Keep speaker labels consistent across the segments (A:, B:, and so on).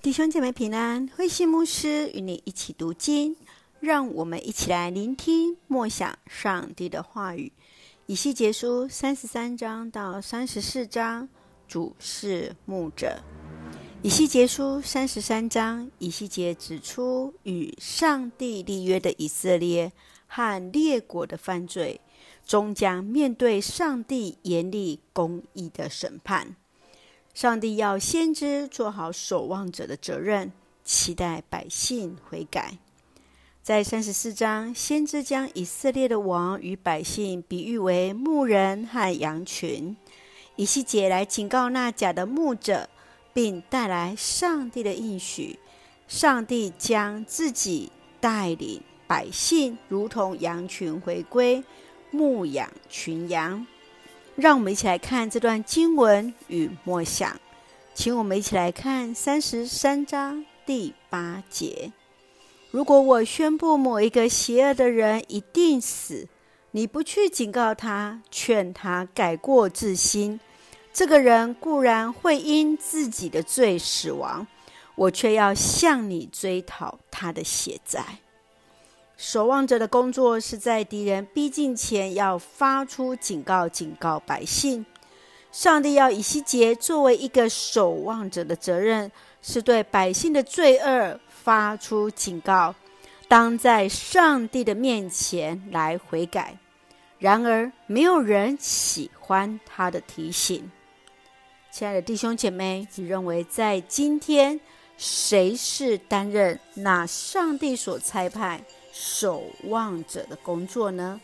A: 弟兄姐妹平安，慧心牧师与你一起读经，让我们一起来聆听默想上帝的话语。以西结书三十三章到三十四章，主是牧者。以西结书三十三章，以西结指出与上帝立约的以色列和列国的犯罪，终将面对上帝严厉公义的审判。上帝要先知做好守望者的责任，期待百姓悔改。在三十四章，先知将以色列的王与百姓比喻为牧人和羊群。以西结来警告那假的牧者，并带来上帝的应许：上帝将自己带领百姓，如同羊群回归，牧养群羊。让我们一起来看这段经文与默想，请我们一起来看三十三章第八节：如果我宣布某一个邪恶的人一定死，你不去警告他，劝他改过自新，这个人固然会因自己的罪死亡，我却要向你追讨他的血债。守望者的工作是在敌人逼近前，要发出警告，警告百姓。上帝要以西结作为一个守望者的责任，是对百姓的罪恶发出警告，当在上帝的面前来悔改。然而，没有人喜欢他的提醒。亲爱的弟兄姐妹，你认为在今天，谁是担任那上帝所差派守望者的工作呢？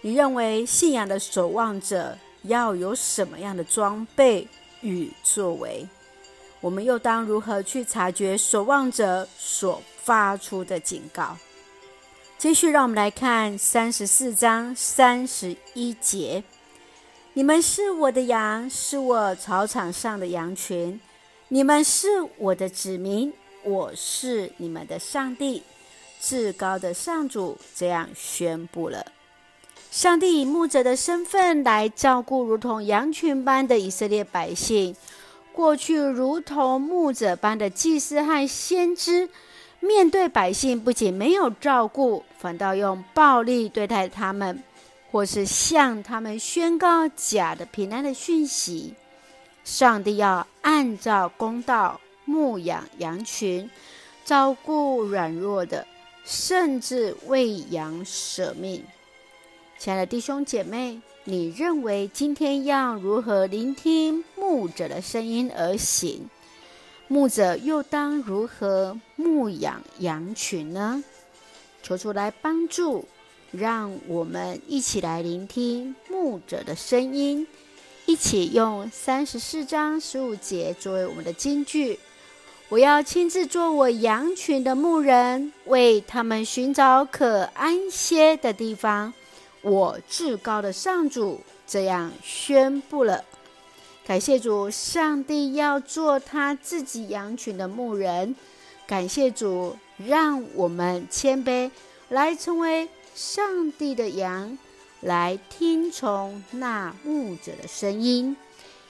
A: 你认为信仰的守望者要有什么样的装备与作为？我们又当如何去察觉守望者所发出的警告？继续，让我们来看三十四章三十一节：“你们是我的羊，是我草场上的羊群；你们是我的子民，我是你们的上帝。”至高的上主这样宣布了：上帝以牧者的身份来照顾如同羊群般的以色列百姓。过去如同牧者般的祭司和先知，面对百姓不仅没有照顾，反倒用暴力对待他们，或是向他们宣告假的平安的讯息。上帝要按照公道牧养羊群，照顾软弱的。甚至为羊舍命，亲爱的弟兄姐妹，你认为今天要如何聆听牧者的声音而行？牧者又当如何牧养羊群呢？求主来帮助，让我们一起来聆听牧者的声音，一起用三十四章十五节作为我们的金句。我要亲自做我羊群的牧人，为他们寻找可安歇的地方。我至高的上主这样宣布了。感谢主，上帝要做他自己羊群的牧人。感谢主，让我们谦卑来成为上帝的羊，来听从那牧者的声音。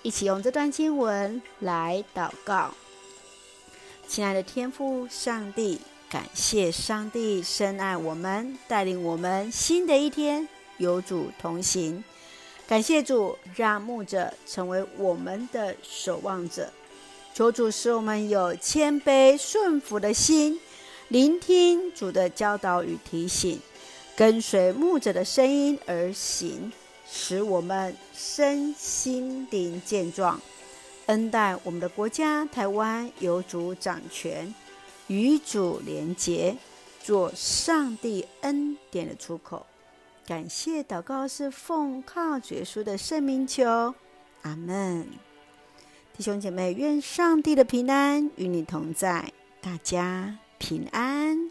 A: 一起用这段经文来祷告。亲爱的天父上帝，感谢上帝深爱我们，带领我们新的一天有主同行。感谢主，让牧者成为我们的守望者。求主使我们有谦卑顺服的心，聆听主的教导与提醒，跟随牧者的声音而行，使我们身心灵健壮。恩待我们的国家台湾，有主掌权，与主连结，做上帝恩典的出口。感谢祷告是奉靠主耶稣的圣名求，阿门。弟兄姐妹，愿上帝的平安与你同在，大家平安。